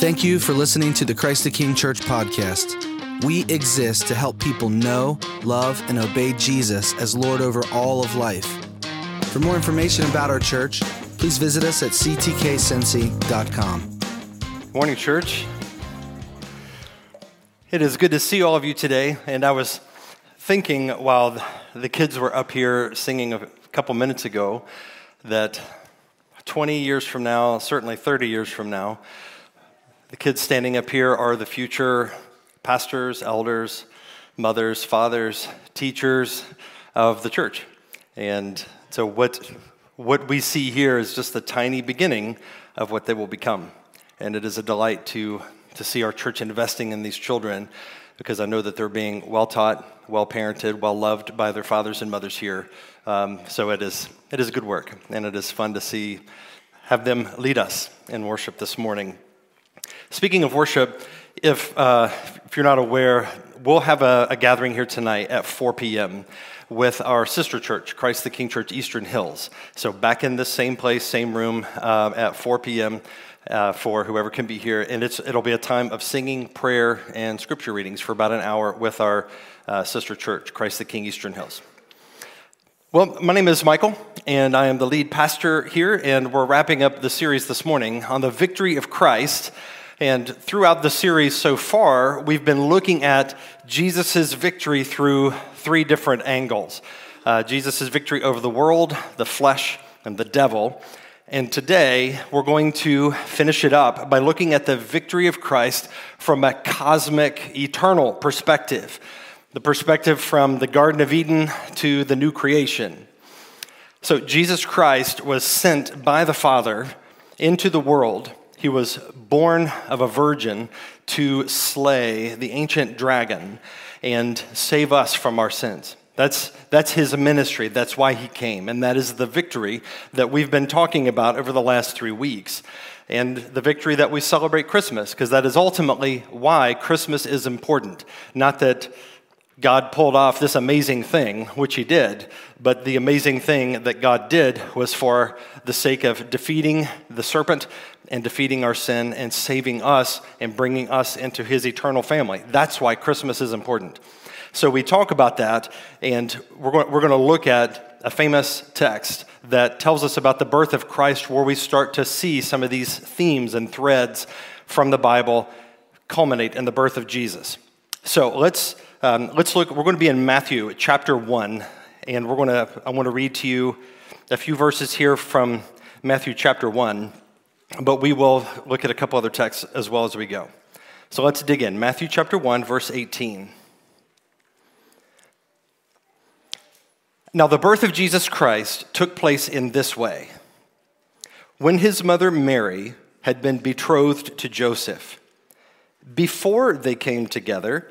Thank you for listening to the Christ the King Church podcast. We exist to help people know, love, and obey Jesus as Lord over all of life. For more information about our church, please visit us at ctkcincy.com. Morning, church. It is good to see all of you today. And I was thinking while the kids were up here singing a couple minutes ago that 20 years from now, certainly 30 years from now, the kids standing up here are the future pastors, elders, mothers, fathers, teachers of the church. And so what, what we see here is just the tiny beginning of what they will become. And it is a delight to, to see our church investing in these children because I know that they're being well taught, well parented, well loved by their fathers and mothers here. Um, so it is, it is good work, and it is fun to see, have them lead us in worship this morning. Speaking of worship, if, uh, if you're not aware, we'll have a, a, gathering here tonight at 4 p.m. with our sister church, Christ the King Church Eastern Hills. So, back in the same place, same room uh, at 4 p.m. Uh, for whoever can be here. And it'll be a time of singing, prayer, and scripture readings for about an hour with our uh, sister church, Christ the King Eastern Hills. Well, my name is Michael, and I am the lead pastor here, and we're wrapping up the series this morning on the victory of Christ and throughout the series so far, we've been looking at Jesus' victory through three different angles uh, Jesus' victory over the world, the flesh, and the devil. And today, we're going to finish it up by looking at the victory of Christ from a cosmic, eternal perspective the perspective from the Garden of Eden to the new creation. So, Jesus Christ was sent by the Father into the world he was born of a virgin to slay the ancient dragon and save us from our sins. That's, that's his ministry. That's why he came. And that is the victory that we've been talking about over the last three weeks. And the victory that we celebrate Christmas, because that is ultimately why Christmas is important. Not that God pulled off this amazing thing, which he did, but the amazing thing that God did was for the sake of defeating the serpent and defeating our sin and saving us and bringing us into his eternal family. That's why Christmas is important. So we talk about that, and we're going, we're going to look at a famous text that tells us about the birth of Christ, where we start to see some of these themes and threads from the Bible culminate in the birth of Jesus. So let's um, let's look, we're going to be in Matthew chapter 1, and we're going to, I want to read to you a few verses here from Matthew chapter 1, but we will look at a couple other texts as well as we go. So let's dig in. Matthew chapter 1, verse 18. Now, the birth of Jesus Christ took place in this way. When his mother Mary had been betrothed to Joseph, before they came together,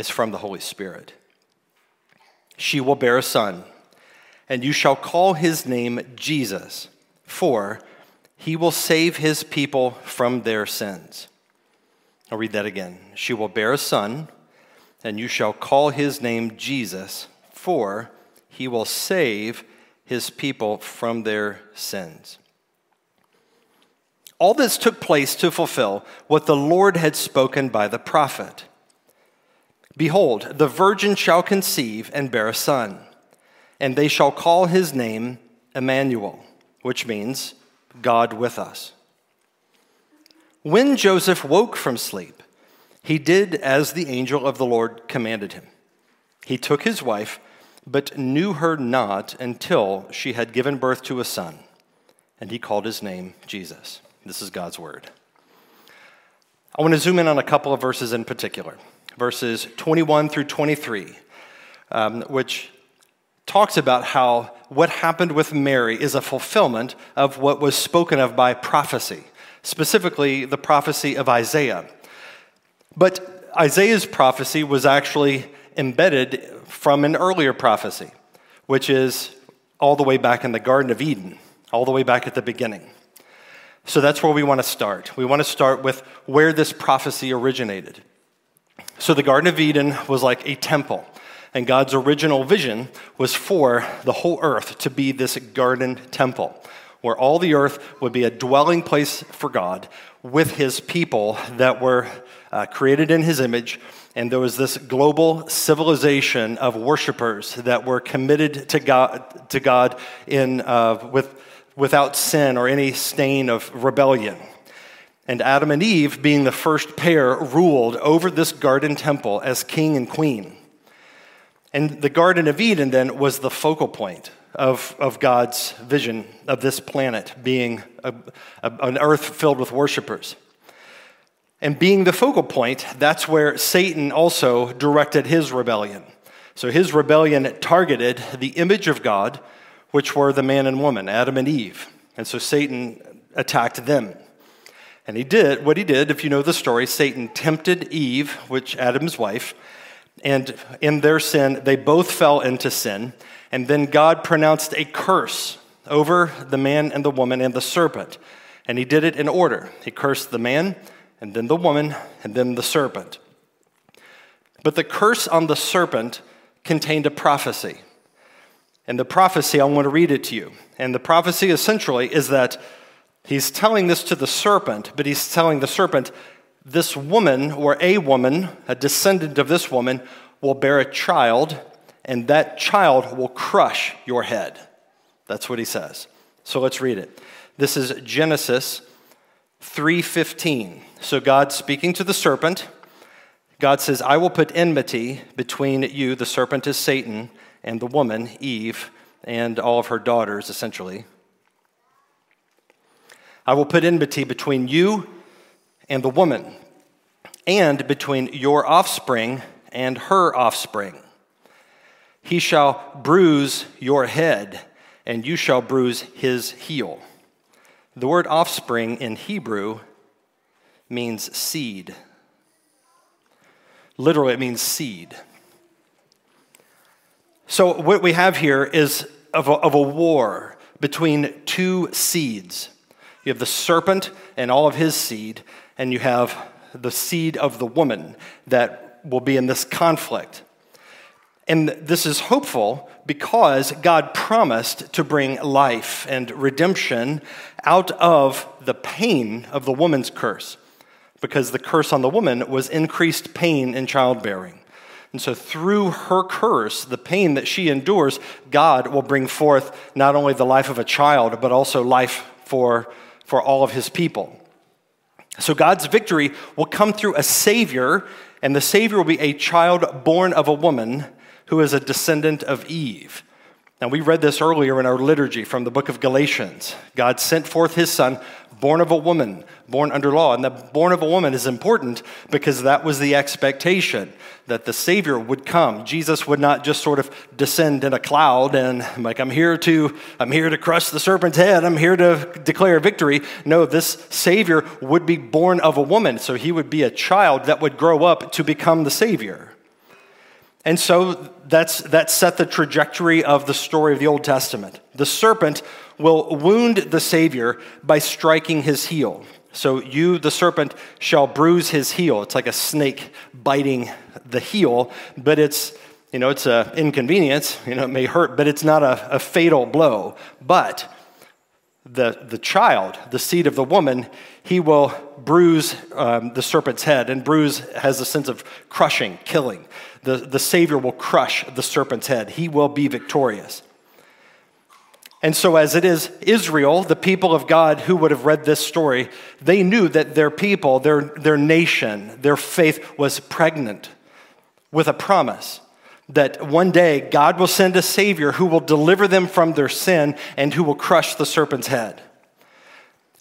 is from the Holy Spirit. She will bear a son, and you shall call his name Jesus, for he will save his people from their sins. I'll read that again. She will bear a son, and you shall call his name Jesus, for he will save his people from their sins. All this took place to fulfill what the Lord had spoken by the prophet. Behold, the virgin shall conceive and bear a son, and they shall call his name Emmanuel, which means God with us. When Joseph woke from sleep, he did as the angel of the Lord commanded him. He took his wife, but knew her not until she had given birth to a son, and he called his name Jesus. This is God's word. I want to zoom in on a couple of verses in particular verses 21 through 23, um, which talks about how what happened with Mary is a fulfillment of what was spoken of by prophecy. specifically the prophecy of Isaiah. But Isaiah's prophecy was actually embedded from an earlier prophecy, which is all the way back in the Garden of Eden, all the way back at the beginning. So that's where we want to start. We want to start with where this prophecy originated. So the Garden of Eden was like a temple, and God's original vision was for the whole earth to be this garden temple, where all the earth would be a dwelling place for God with his people that were uh, created in his image. And there was this global civilization of worshipers that were committed to God, to God in, uh, with, without sin or any stain of rebellion. And Adam and Eve, being the first pair, ruled over this garden temple as king and queen. And the Garden of Eden then was the focal point of, of God's vision of this planet being a, a, an earth filled with worshipers. And being the focal point, that's where Satan also directed his rebellion. So his rebellion targeted the image of God, which were the man and woman, Adam and Eve. And so Satan attacked them. And he did what he did, if you know the story, Satan tempted Eve, which Adam's wife, and in their sin, they both fell into sin. And then God pronounced a curse over the man and the woman and the serpent. And he did it in order. He cursed the man, and then the woman, and then the serpent. But the curse on the serpent contained a prophecy. And the prophecy, I want to read it to you. And the prophecy essentially is that he's telling this to the serpent, but he's telling the serpent, this woman, or a woman, a descendant of this woman, will bear a child, and that child will crush your head. That's what he says. So let's read it. This is Genesis 3:15. So God speaking to the serpent, God says, "I will put enmity between you, the serpent is Satan, and the woman, Eve, and all of her daughters essentially. I will put enmity between you and the woman, and between your offspring and her offspring. He shall bruise your head, and you shall bruise his heel. The word offspring in Hebrew means seed. Literally, it means seed. So, what we have here is of a, of a war between two seeds. You have the serpent and all of his seed, and you have the seed of the woman that will be in this conflict. And this is hopeful because God promised to bring life and redemption out of the pain of the woman's curse, because the curse on the woman was increased pain in childbearing. And so, through her curse, the pain that she endures, God will bring forth not only the life of a child, but also life for, for all of his people. So God's victory will come through a Savior, and the Savior will be a child born of a woman who is a descendant of Eve. Now, we read this earlier in our liturgy from the book of Galatians. God sent forth his son, born of a woman, born under law. And the born of a woman is important because that was the expectation that the Savior would come. Jesus would not just sort of descend in a cloud and like, I'm here to, I'm here to crush the serpent's head. I'm here to declare victory. No, this Savior would be born of a woman. So he would be a child that would grow up to become the Savior. And so that's, that set the trajectory of the story of the Old Testament. The serpent will wound the Savior by striking his heel. So you, the serpent, shall bruise his heel. It's like a snake biting the heel, but it's, you know, it's an inconvenience. You know, it may hurt, but it's not a, a fatal blow. But the, the child, the seed of the woman, he will bruise um, the serpent's head. And bruise has a sense of crushing, killing. The, the Savior will crush the serpent's head, he will be victorious. And so, as it is Israel, the people of God who would have read this story, they knew that their people, their, their nation, their faith was pregnant with a promise that one day God will send a Savior who will deliver them from their sin and who will crush the serpent's head.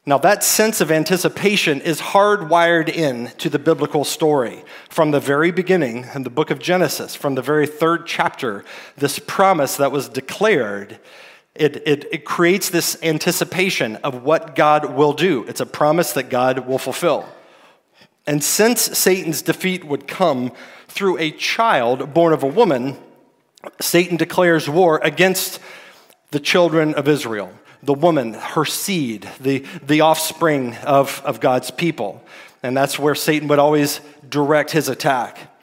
Now, that sense of anticipation is hardwired in to the biblical story. From the very beginning in the book of Genesis, from the very third chapter, this promise that was declared It, it, it creates this anticipation of what God will do. It's a promise that God will fulfill. And since Satan's defeat would come through a child born of a woman, Satan declares war against the children of Israel, the woman, her seed, the, the offspring of, of God's people. And that's where Satan would always direct his attack.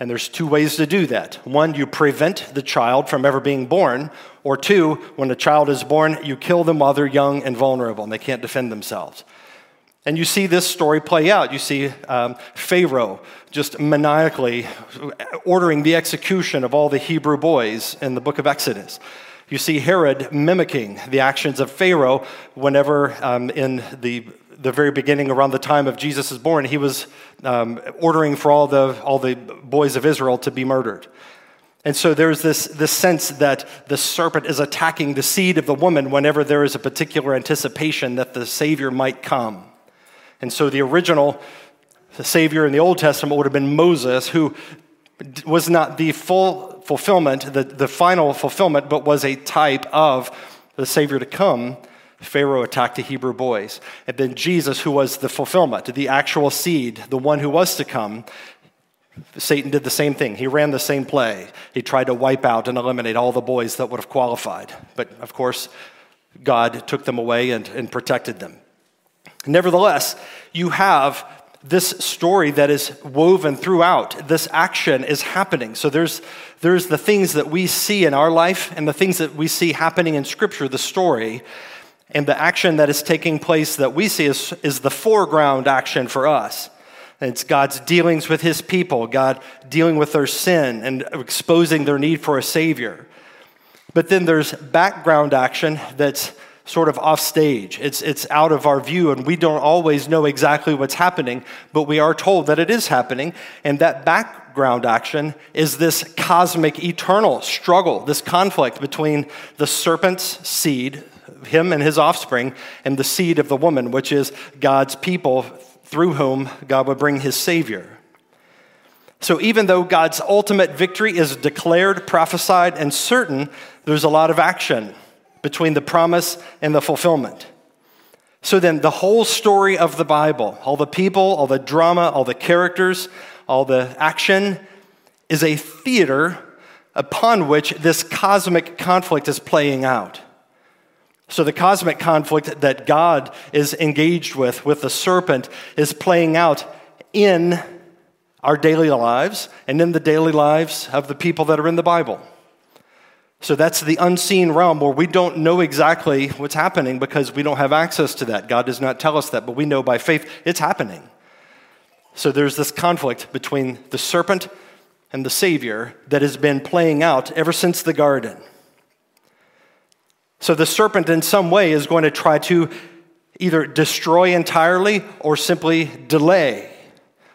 And there's two ways to do that. One, you prevent the child from ever being born, or two, when a child is born, you kill them while they're young and vulnerable and they can't defend themselves. And you see this story play out. You see um, Pharaoh just maniacally ordering the execution of all the Hebrew boys in the book of Exodus. You see Herod mimicking the actions of Pharaoh whenever, um, in the, the very beginning, around the time of Jesus' is born, he was um, ordering for all the, all the boys of Israel to be murdered. And so there's this, this sense that the serpent is attacking the seed of the woman whenever there is a particular anticipation that the Savior might come. And so the original Savior in the Old Testament would have been Moses, who was not the full fulfillment, the, the final fulfillment, but was a type of the Savior to come. Pharaoh attacked the Hebrew boys. And then Jesus, who was the fulfillment, the actual seed, the one who was to come, Satan did the same thing. He ran the same play. He tried to wipe out and eliminate all the boys that would have qualified. But of course, God took them away and, and protected them. Nevertheless, you have this story that is woven throughout. This action is happening. So there's, there's the things that we see in our life and the things that we see happening in Scripture, the story. And the action that is taking place that we see is, is the foreground action for us. It's God's dealings with his people, God dealing with their sin and exposing their need for a Savior. But then there's background action that's sort of off stage. It's, it's out of our view, and we don't always know exactly what's happening, but we are told that it is happening. And that background action is this cosmic, eternal struggle, this conflict between the serpent's seed, him and his offspring, and the seed of the woman, which is God's people through whom God would bring his Savior. So, even though God's ultimate victory is declared, prophesied, and certain, there's a lot of action between the promise and the fulfillment. So then, the whole story of the Bible, all the people, all the drama, all the characters, all the action, is a theater upon which this cosmic conflict is playing out. So, the cosmic conflict that God is engaged with, with the serpent, is playing out in our daily lives and in the daily lives of the people that are in the Bible. So that's the unseen realm where we don't know exactly what's happening because we don't have access to that. God does not tell us that, but we know by faith it's happening. So there's this conflict between the serpent and the Savior that has been playing out ever since the garden. So the serpent, in some way, is going to try to either destroy entirely or simply delay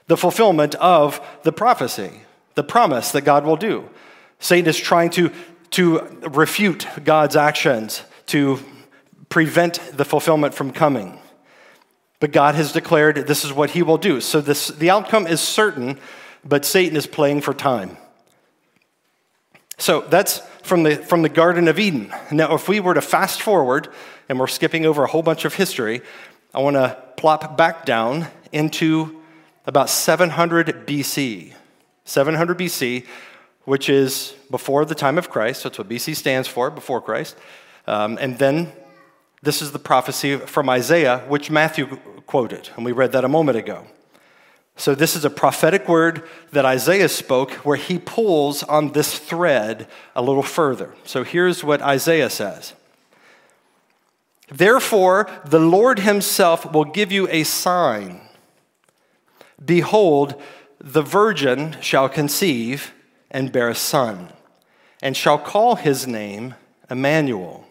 the fulfillment of the prophecy, the promise that God will do. Satan is trying to to refute God's actions, to prevent the fulfillment from coming. But God has declared this is what he will do. So this, the outcome is certain, but Satan is playing for time. So that's from the, from the Garden of Eden. Now, if we were to fast forward, and we're skipping over a whole bunch of history, I want to plop back down into about 700 BC. 700 BC, which is before the time of Christ. That's what BC stands for, before Christ. Um, and then this is the prophecy from Isaiah, which Matthew quoted, and we read that a moment ago. So, this is a prophetic word that Isaiah spoke where he pulls on this thread a little further. So, here's what Isaiah says Therefore, the Lord himself will give you a sign. Behold, the virgin shall conceive and bear a son, and shall call his name Emmanuel.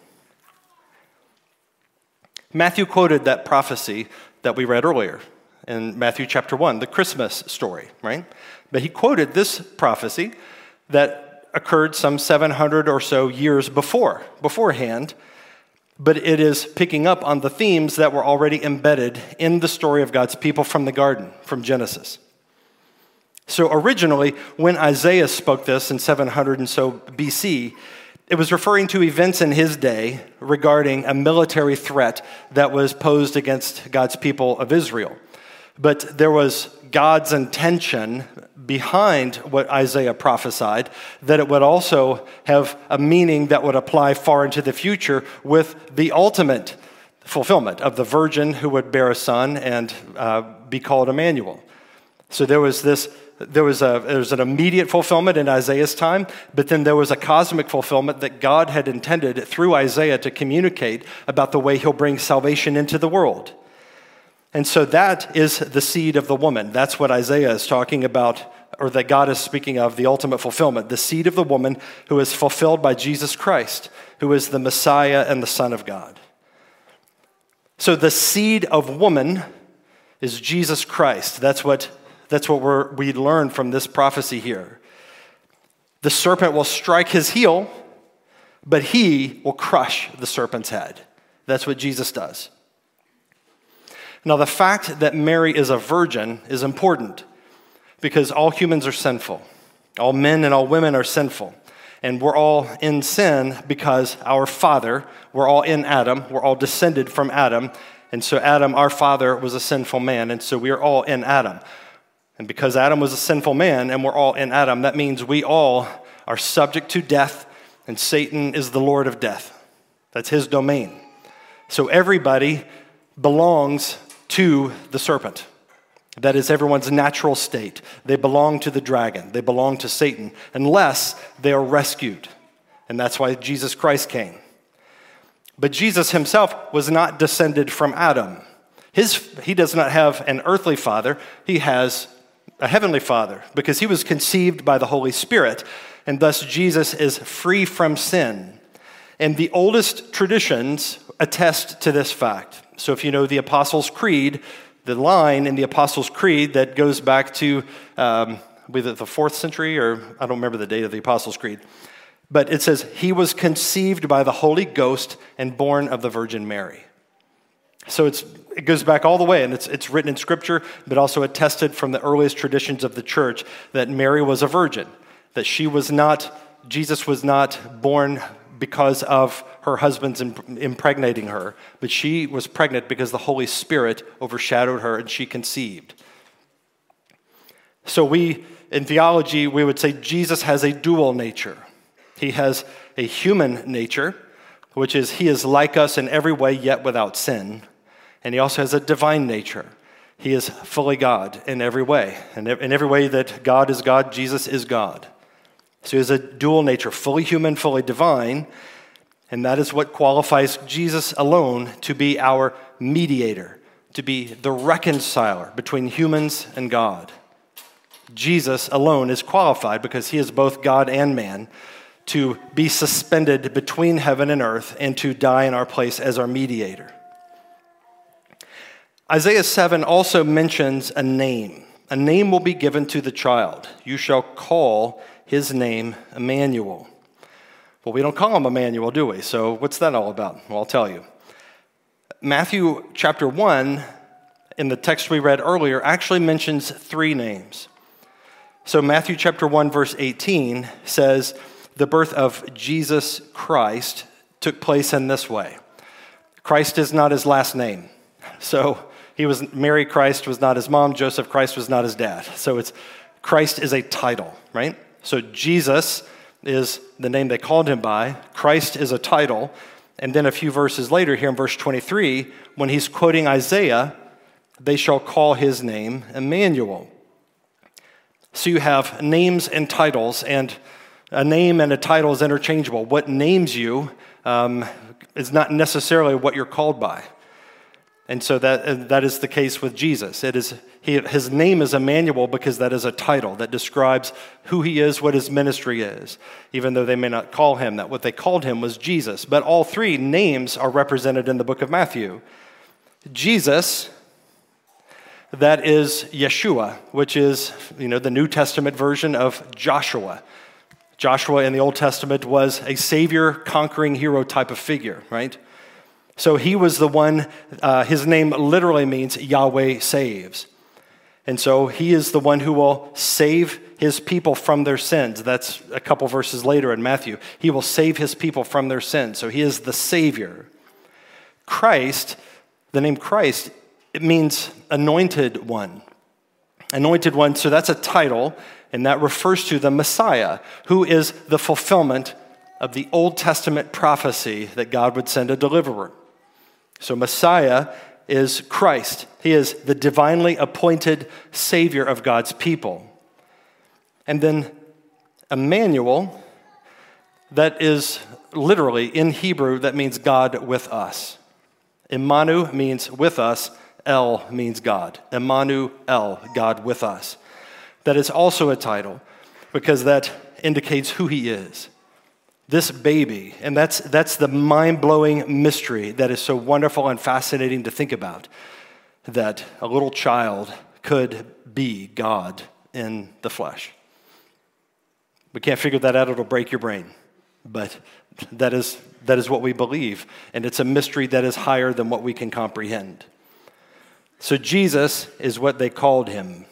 Matthew quoted that prophecy that we read earlier in Matthew chapter 1, the Christmas story, right? But he quoted this prophecy that occurred some 700 or so years before, beforehand, but it is picking up on the themes that were already embedded in the story of God's people from the garden, from Genesis. So originally, when Isaiah spoke this in 700 and so BC, it was referring to events in his day regarding a military threat that was posed against God's people of Israel. But there was God's intention behind what Isaiah prophesied, that it would also have a meaning that would apply far into the future with the ultimate fulfillment of the virgin who would bear a son and uh, be called Emmanuel. So there was this. There was, a, there was an immediate fulfillment in Isaiah's time, but then there was a cosmic fulfillment that God had intended through Isaiah to communicate about the way he'll bring salvation into the world. And so that is the seed of the woman. That's what Isaiah is talking about, or that God is speaking of, the ultimate fulfillment. The seed of the woman who is fulfilled by Jesus Christ, who is the Messiah and the Son of God. So the seed of woman is Jesus Christ. That's what, that's what we're, we learn from this prophecy here. The serpent will strike his heel, but he will crush the serpent's head. That's what Jesus does. Now, the fact that Mary is a virgin is important because all humans are sinful. All men and all women are sinful. And we're all in sin because our father, we're all in Adam, we're all descended from Adam. And so, Adam, our father, was a sinful man. And so, we are all in Adam. And because Adam was a sinful man and we're all in Adam, that means we all are subject to death, and Satan is the Lord of death. That's his domain. So, everybody belongs to the serpent. That is everyone's natural state. They belong to the dragon, they belong to Satan, unless they are rescued. And that's why Jesus Christ came. But Jesus himself was not descended from Adam. His, he does not have an earthly father, he has a heavenly father because he was conceived by the Holy Spirit, and thus Jesus is free from sin. And the oldest traditions attest to this fact. So if you know the Apostles' Creed, the line in the Apostles' Creed that goes back to um, the fourth century, or I don't remember the date of the Apostles' Creed, but it says, He was conceived by the Holy Ghost and born of the Virgin Mary. So it goes back all the way, and it's, it's written in Scripture, but also attested from the earliest traditions of the church that Mary was a virgin, that she was not, Jesus was not born because of her husband's impregnating her, but she was pregnant because the Holy Spirit overshadowed her and she conceived. So, we, in theology, we would say Jesus has a dual nature. He has a human nature, which is he is like us in every way, yet without sin. And he also has a divine nature. He is fully God in every way. And in every way that God is God, Jesus is God. So he has a dual nature, fully human, fully divine. And that is what qualifies Jesus alone to be our mediator, to be the reconciler between humans and God. Jesus alone is qualified because he is both God and man to be suspended between heaven and earth and to die in our place as our mediator. Isaiah 7 also mentions a name. A name will be given to the child. You shall call his name Emmanuel. Well, we don't call him Emmanuel, do we? So what's that all about? Well, I'll tell you. Matthew chapter 1, in the text we read earlier, actually mentions three names. So Matthew chapter 1, verse 18 says, The birth of Jesus Christ took place in this way. Christ is not his last name. So he was Mary Christ was not his mom, Joseph Christ was not his dad. So it's Christ is a title, right? So Jesus is the name they called him by, Christ is a title. And then a few verses later, here in verse 23, when he's quoting Isaiah, they shall call his name Emmanuel. So you have names and titles, and a name and a title is interchangeable. What names you um, is not necessarily what you're called by. And so that, uh, that is the case with Jesus. It is, he, his name is Emmanuel because that is a title that describes who he is, what his ministry is, even though they may not call him that. What they called him was Jesus. But all three names are represented in the book of Matthew. Jesus, that is Yeshua, which is you know, the New Testament version of Joshua. Joshua in the Old Testament was a savior, conquering hero type of figure, right? So he was the one, uh, his name literally means Yahweh saves. And so he is the one who will save his people from their sins. That's a couple verses later in Matthew. He will save his people from their sins. So he is the Savior. Christ, the name Christ, it means anointed one. Anointed one, so that's a title, and that refers to the Messiah, who is the fulfillment of the Old Testament prophecy that God would send a deliverer. So Messiah is Christ. He is the divinely appointed Savior of God's people. And then Emmanuel, that is literally in Hebrew, that means God with us. Immanu means with us, El means God. Emmanuel, El, God with us. That is also a title because that indicates who he is. This baby, and that's, that's the mind blowing mystery that is so wonderful and fascinating to think about that a little child could be God in the flesh. We can't figure that out, it'll break your brain. But that is, that is what we believe, and it's a mystery that is higher than what we can comprehend. So, Jesus is what they called him.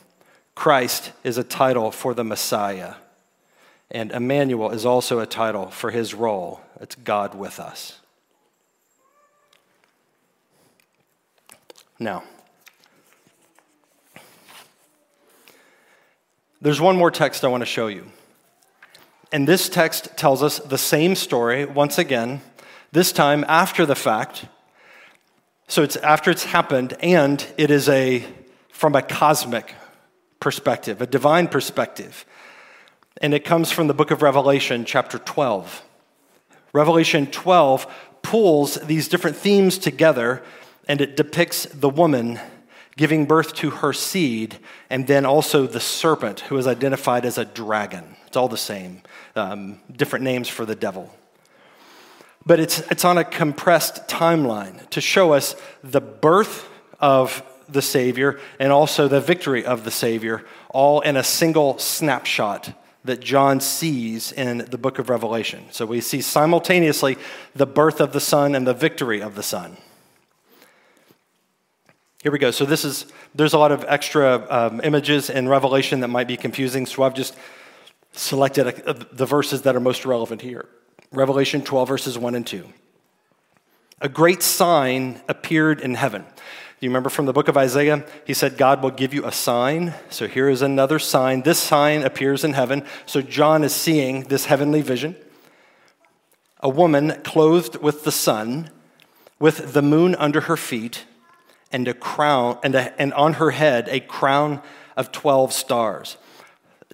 Christ is a title for the Messiah. And Emmanuel is also a title for his role. It's God with us. Now, there's one more text I want to show you. And this text tells us the same story once again, this time after the fact. So it's after it's happened, and it is a from a cosmic perspective, a divine perspective and it comes from the book of Revelation, chapter 12. Revelation 12 pulls these different themes together and it depicts the woman giving birth to her seed and then also the serpent who is identified as a dragon. It's all the same, um, different names for the devil. But it's, it's on a compressed timeline to show us the birth of the Savior and also the victory of the Savior, all in a single snapshot that John sees in the book of Revelation. So we see simultaneously the birth of the Son and the victory of the Son. Here we go. So this is there's a lot of extra um, images in Revelation that might be confusing. So I've just selected a, the verses that are most relevant here. Revelation 12 verses 1 and 2. A great sign appeared in heaven. You remember from the book of Isaiah? He said, God will give you a sign. So here is another sign. This sign appears in heaven. So John is seeing this heavenly vision. A woman clothed with the sun, with the moon under her feet, and a crown, and, a, and on her head a crown of 12 stars.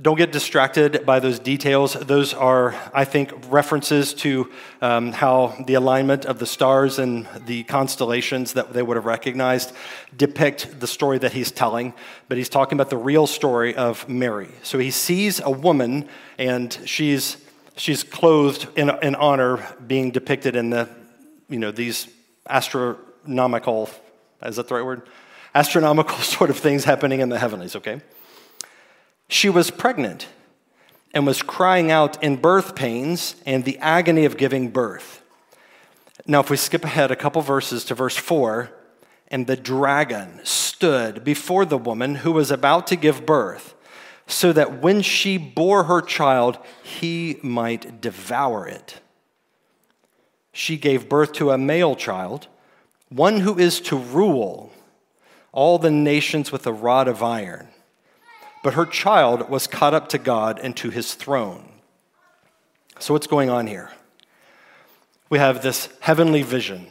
Don't get distracted by those details. Those are, I think, references to um, how the alignment of the stars and the constellations that they would have recognized depict the story that he's telling. But he's talking about the real story of Mary. So he sees a woman, and she's, she's clothed in, in honor, being depicted in the, you know, these astronomical, is that the right word? Astronomical sort of things happening in the heavenlies, okay? She was pregnant and was crying out in birth pains and the agony of giving birth. Now, if we skip ahead a couple verses to verse 4, and the dragon stood before the woman who was about to give birth, so that when she bore her child, he might devour it. She gave birth to a male child, one who is to rule all the nations with a rod of iron but her child was caught up to God and to his throne. So, what's going on here? We have this heavenly vision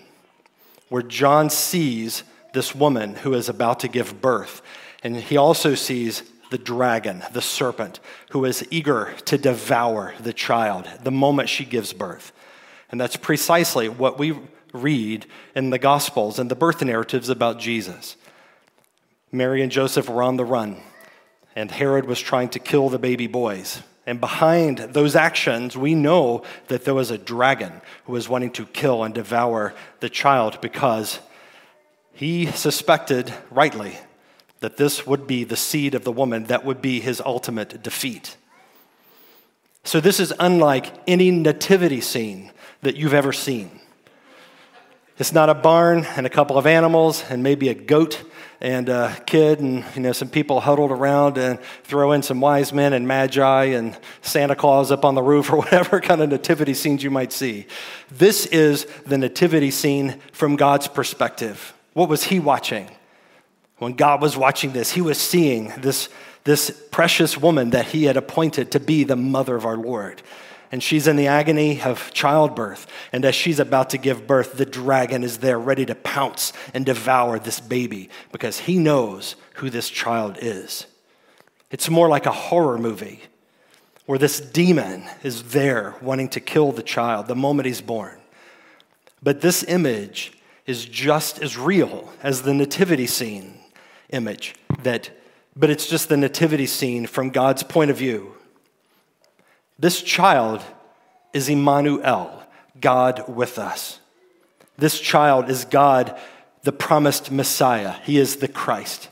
where John sees this woman who is about to give birth, and he also sees the dragon, the serpent, who is eager to devour the child the moment she gives birth. And that's precisely what we read in the Gospels and the birth narratives about Jesus. Mary and Joseph were on the run and Herod was trying to kill the baby boys. And behind those actions, we know that there was a dragon who was wanting to kill and devour the child because he suspected, rightly, that this would be the seed of the woman that would be his ultimate defeat. So, this is unlike any nativity scene that you've ever seen. It's not a barn and a couple of animals and maybe a goat and a kid and you know some people huddled around and throw in some wise men and magi and Santa Claus up on the roof or whatever kind of nativity scenes you might see. This is the nativity scene from God's perspective. What was he watching? When God was watching this, he was seeing this, this precious woman that he had appointed to be the mother of our Lord and she's in the agony of childbirth. And as she's about to give birth, the dragon is there ready to pounce and devour this baby because he knows who this child is. It's more like a horror movie where this demon is there wanting to kill the child the moment he's born. But this image is just as real as the nativity scene image that but it's just the nativity scene from God's point of view this child is Emmanuel, God with us. This child is God, the promised Messiah. He is the Christ.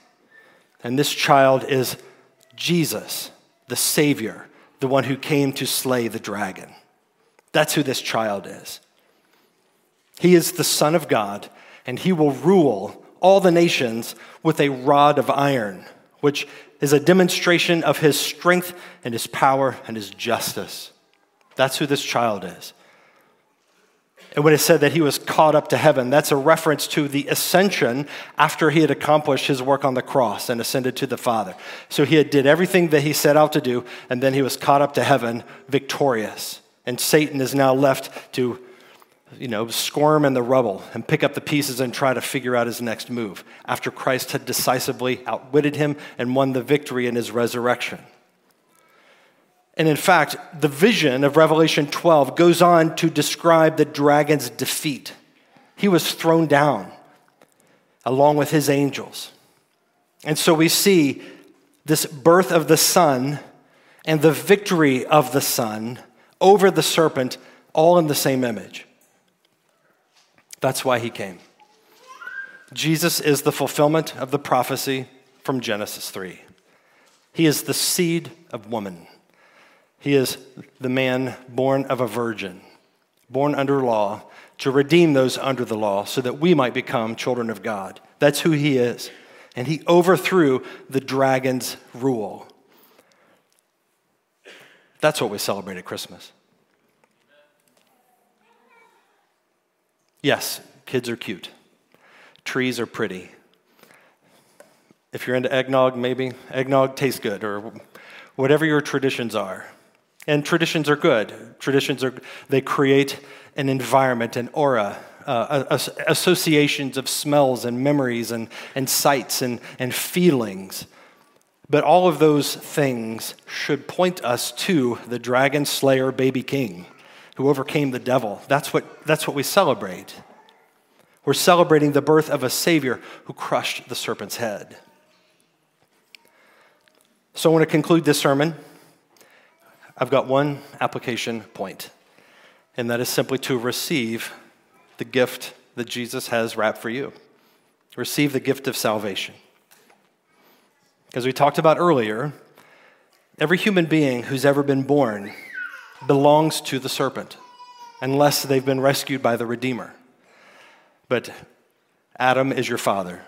And this child is Jesus, the Savior, the one who came to slay the dragon. That's who this child is. He is the Son of God, and he will rule all the nations with a rod of iron, which is a demonstration of his strength and his power and his justice. That's who this child is. And when it said that he was caught up to heaven, that's a reference to the ascension after he had accomplished his work on the cross and ascended to the Father. So he had did everything that he set out to do, and then he was caught up to heaven victorious. And Satan is now left to you know, squirm in the rubble and pick up the pieces and try to figure out his next move after Christ had decisively outwitted him and won the victory in his resurrection. And in fact, the vision of Revelation 12 goes on to describe the dragon's defeat. He was thrown down along with his angels. And so we see this birth of the Son and the victory of the Son over the serpent all in the same image. That's why he came. Jesus is the fulfillment of the prophecy from Genesis 3. He is the seed of woman. He is the man born of a virgin, born under law, to redeem those under the law so that we might become children of God. That's who he is. And he overthrew the dragon's rule. That's what we celebrate at Christmas. Yes, kids are cute. Trees are pretty. If you're into eggnog, maybe eggnog tastes good, or whatever your traditions are. And traditions are good. Traditions are, they create an environment, an aura, uh, associations of smells and memories and, and sights and, and feelings. But all of those things should point us to the dragon slayer baby king who overcame the devil. That's what, that's what we celebrate. We're celebrating the birth of a Savior who crushed the serpent's head. So I want to conclude this sermon. I've got one application point, and that is simply to receive the gift that Jesus has wrapped for you. Receive the gift of salvation. As we talked about earlier, every human being who's ever been born belongs to the serpent unless they've been rescued by the Redeemer. But Adam is your father.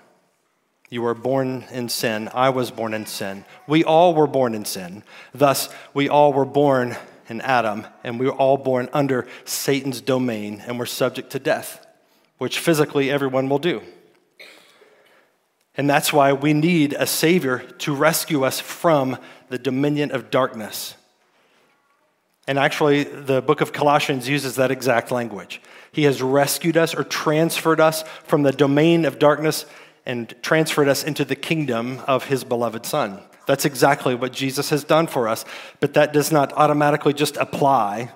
You were born in sin. I was born in sin. We all were born in sin. Thus, we all were born in Adam, and we were all born under Satan's domain, and we're subject to death, which physically everyone will do. And that's why we need a Savior to rescue us from the dominion of darkness. And actually, the book of Colossians uses that exact language. He has rescued us or transferred us from the domain of darkness and transferred us into the kingdom of his beloved Son. That's exactly what Jesus has done for us, but that does not automatically just apply.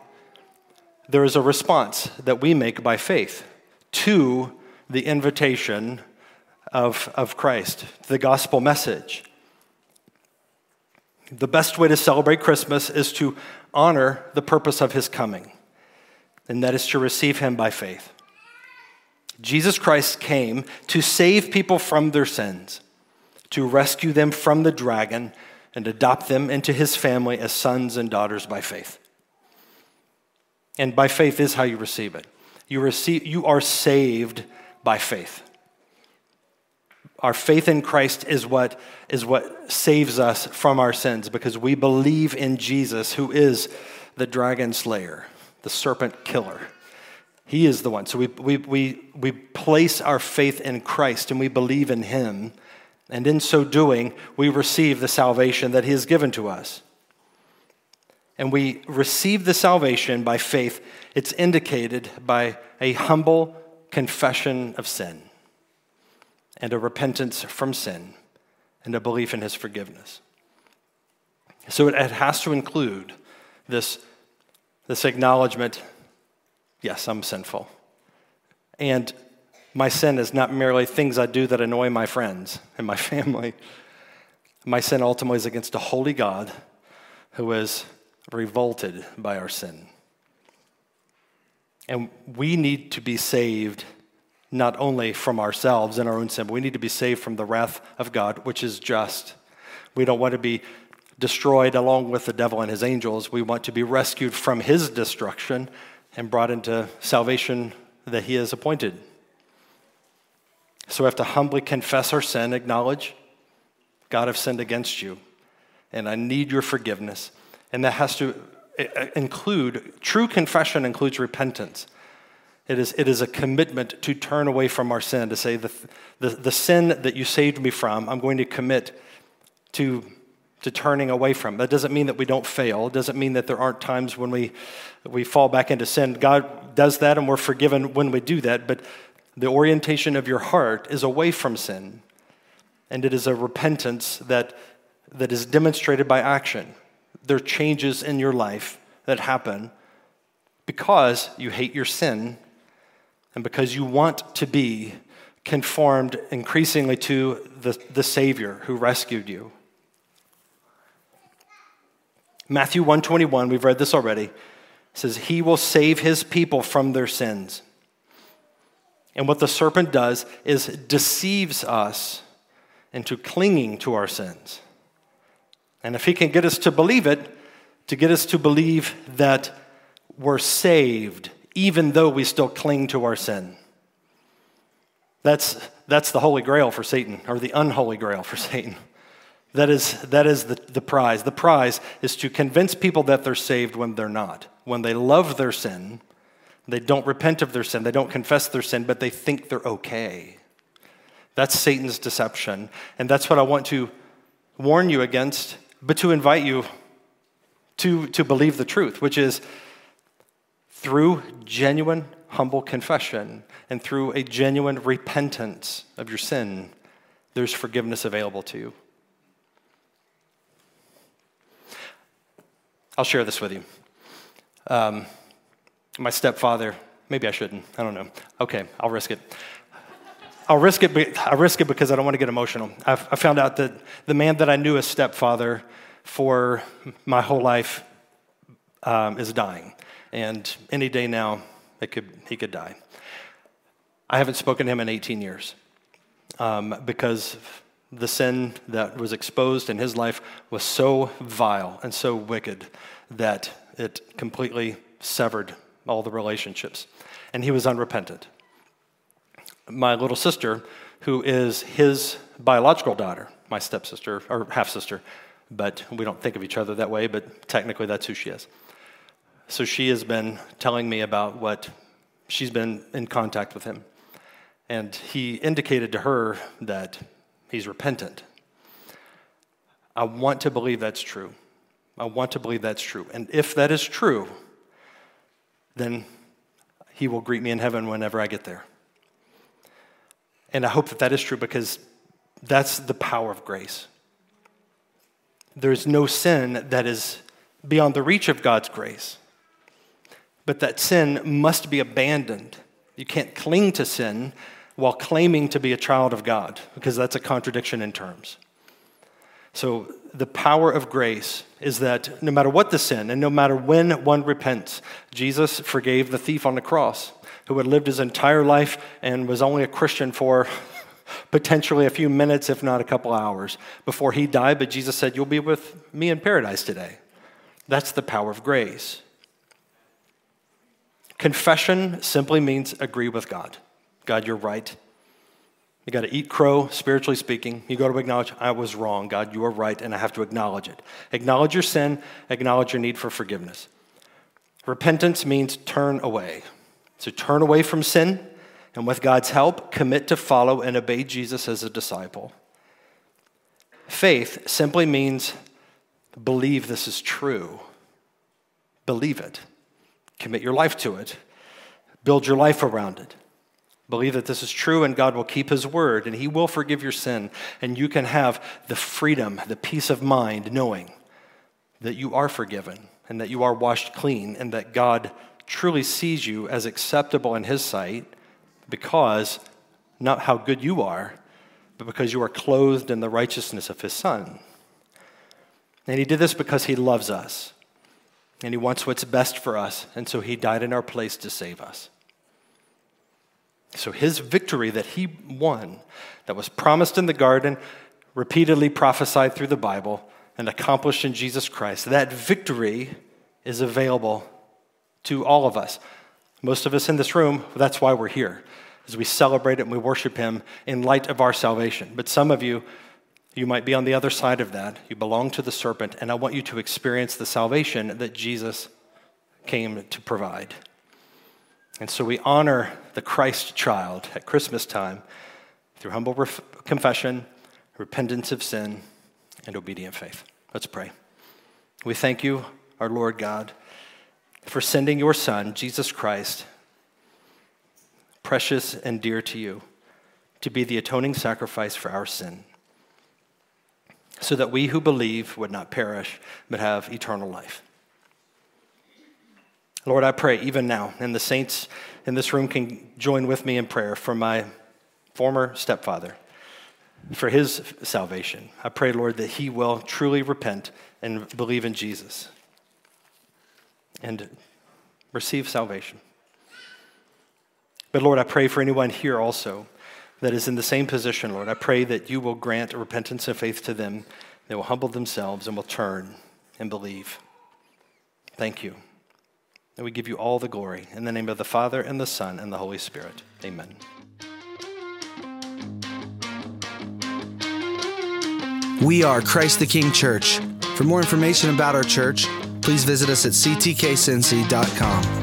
There is a response that we make by faith to the invitation of, of Christ, the gospel message. The best way to celebrate Christmas is to honor the purpose of his coming, and that is to receive him by faith. Jesus Christ came to save people from their sins, to rescue them from the dragon, and adopt them into his family as sons and daughters by faith. And by faith is how you receive it. You, receive, you are saved by faith. Our faith in Christ is what, is what saves us from our sins because we believe in Jesus, who is the dragon slayer, the serpent killer. He is the one. So we, we, we, we place our faith in Christ and we believe in Him. And in so doing, we receive the salvation that He has given to us. And we receive the salvation by faith. It's indicated by a humble confession of sin and a repentance from sin and a belief in his forgiveness. So it, has to include this, this acknowledgement yes, I'm sinful. And my sin is not merely things I do that annoy my friends and my family. My sin ultimately is against a holy God who is revolted by our sin. And we need to be saved not only from ourselves and our own sin, but we need to be saved from the wrath of God, which is just. We don't want to be destroyed along with the devil and his angels. We want to be rescued from his destruction and brought into salvation that he has appointed. So we have to humbly confess our sin, acknowledge, God, I've sinned against you, and I need your forgiveness. And that has to uh, include, true confession includes repentance. It is, it is a commitment to turn away from our sin, to say, the, the, the sin that you saved me from, I'm going to commit to, to turning away from. That doesn't mean that we don't fail. It doesn't mean that there aren't times when we, we fall back into sin. God does that and we're forgiven when we do that, but the orientation of your heart is away from sin. And it is a repentance that, that is demonstrated by action. There are changes in your life that happen because you hate your sin and because you want to be conformed increasingly to the, the Savior who rescued you. Matthew 121, we've read this already, says, He will save His people from their sins. And what the serpent does is deceives us into clinging to our sins. And if he can get us to believe it, to get us to believe that we're saved even though we still cling to our sin. That's, that's the holy grail for Satan, or the unholy grail for Satan. That is, that is the, the prize. The prize is to convince people that they're saved when they're not. When they love their sin, they don't repent of their sin, they don't confess their sin, but they think they're okay. That's Satan's deception. And that's what I want to warn you against, but to invite you to, to believe the truth, which is through genuine, humble confession and through a genuine repentance of your sin, there's forgiveness available to you. I'll share this with you. Um, my stepfather, maybe I shouldn't, I don't know. Okay, I'll risk it. I'll risk it, I risk it because I don't want to get emotional. I've, I found out that the man that I knew as stepfather for my whole life um, is dying and any day now, could, he could die. I haven't spoken to him in 18 years um, because the sin that was exposed in his life was so vile and so wicked that it completely severed all the relationships. And he was unrepentant. My little sister, who is his biological daughter, my stepsister, or half sister, but we don't think of each other that way, but technically that's who she is. So she has been telling me about what she's been in contact with him. And he indicated to her that he's repentant. I want to believe that's true. I want to believe that's true. And if that is true, then he will greet me in heaven whenever I get there. And I hope that that is true because that's the power of grace. There's no sin that is beyond the reach of God's grace. But that sin must be abandoned. You can't cling to sin while claiming to be a child of God, because that's a contradiction in terms. So, the power of grace is that no matter what the sin and no matter when one repents, Jesus forgave the thief on the cross who had lived his entire life and was only a Christian for potentially a few minutes, if not a couple hours, before he died. But Jesus said, You'll be with me in paradise today. That's the power of grace. Confession simply means agree with God. God, you're right. You got to eat crow, spiritually speaking. You got to acknowledge, I was wrong. God, you are right, and I have to acknowledge it. Acknowledge your sin, acknowledge your need for forgiveness. Repentance means turn away. So turn away from sin, and with God's help, commit to follow and obey Jesus as a disciple. Faith simply means believe this is true. Believe it. Commit your life to it. Build your life around it. Believe that this is true and God will keep his word and he will forgive your sin. And you can have the freedom, the peace of mind, knowing that you are forgiven and that you are washed clean and that God truly sees you as acceptable in his sight because not how good you are, but because you are clothed in the righteousness of his son. And he did this because he loves us and he wants what's best for us. And so he died in our place to save us. So his victory that he won, that was promised in the garden, repeatedly prophesied through the Bible, and accomplished in Jesus Christ, that victory is available to all of us. Most of us in this room, that's why we're here, as we celebrate it and we worship him in light of our salvation. But some of you, you might be on the other side of that. You belong to the serpent, and I want you to experience the salvation that Jesus came to provide. And so we honor the Christ child at Christmas time through humble ref- confession, repentance of sin, and obedient faith. Let's pray. We thank you, our Lord God, for sending your Son, Jesus Christ, precious and dear to you, to be the atoning sacrifice for our sin, so that we who believe would not perish, but have eternal life. Lord, I pray even now, and the saints in this room can join with me in prayer for my former stepfather, for his salvation. I pray, Lord, that he will truly repent and believe in Jesus and receive salvation. But Lord, I pray for anyone here also that is in the same position, Lord. I pray that you will grant repentance and faith to them. They will humble themselves and will turn and believe. Thank you. And we give you all the glory. In the name of the Father, and the Son, and the Holy Spirit. Amen. We are Christ the King Church. For more information about our church, please visit us at ctkcincy.com.